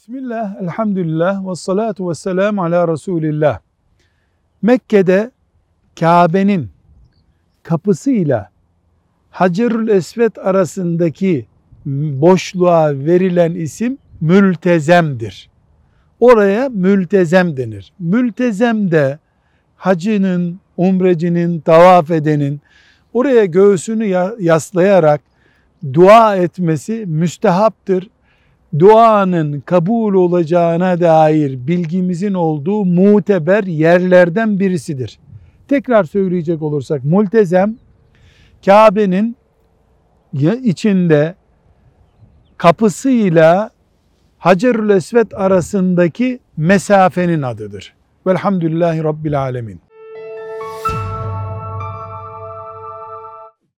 Bismillah, elhamdülillah, ve salatu ve selamu ala Resulillah. Mekke'de Kabe'nin kapısıyla Hacerül Esved arasındaki boşluğa verilen isim mültezemdir. Oraya mültezem denir. Mültezem de hacının, umrecinin, tavaf edenin oraya göğsünü ya- yaslayarak dua etmesi müstehaptır. Duanın kabul olacağına dair bilgimizin olduğu muteber yerlerden birisidir. Tekrar söyleyecek olursak multezem Kabe'nin içinde kapısıyla Hacerül Esved arasındaki mesafenin adıdır. Velhamdülillahi Rabbil Alemin.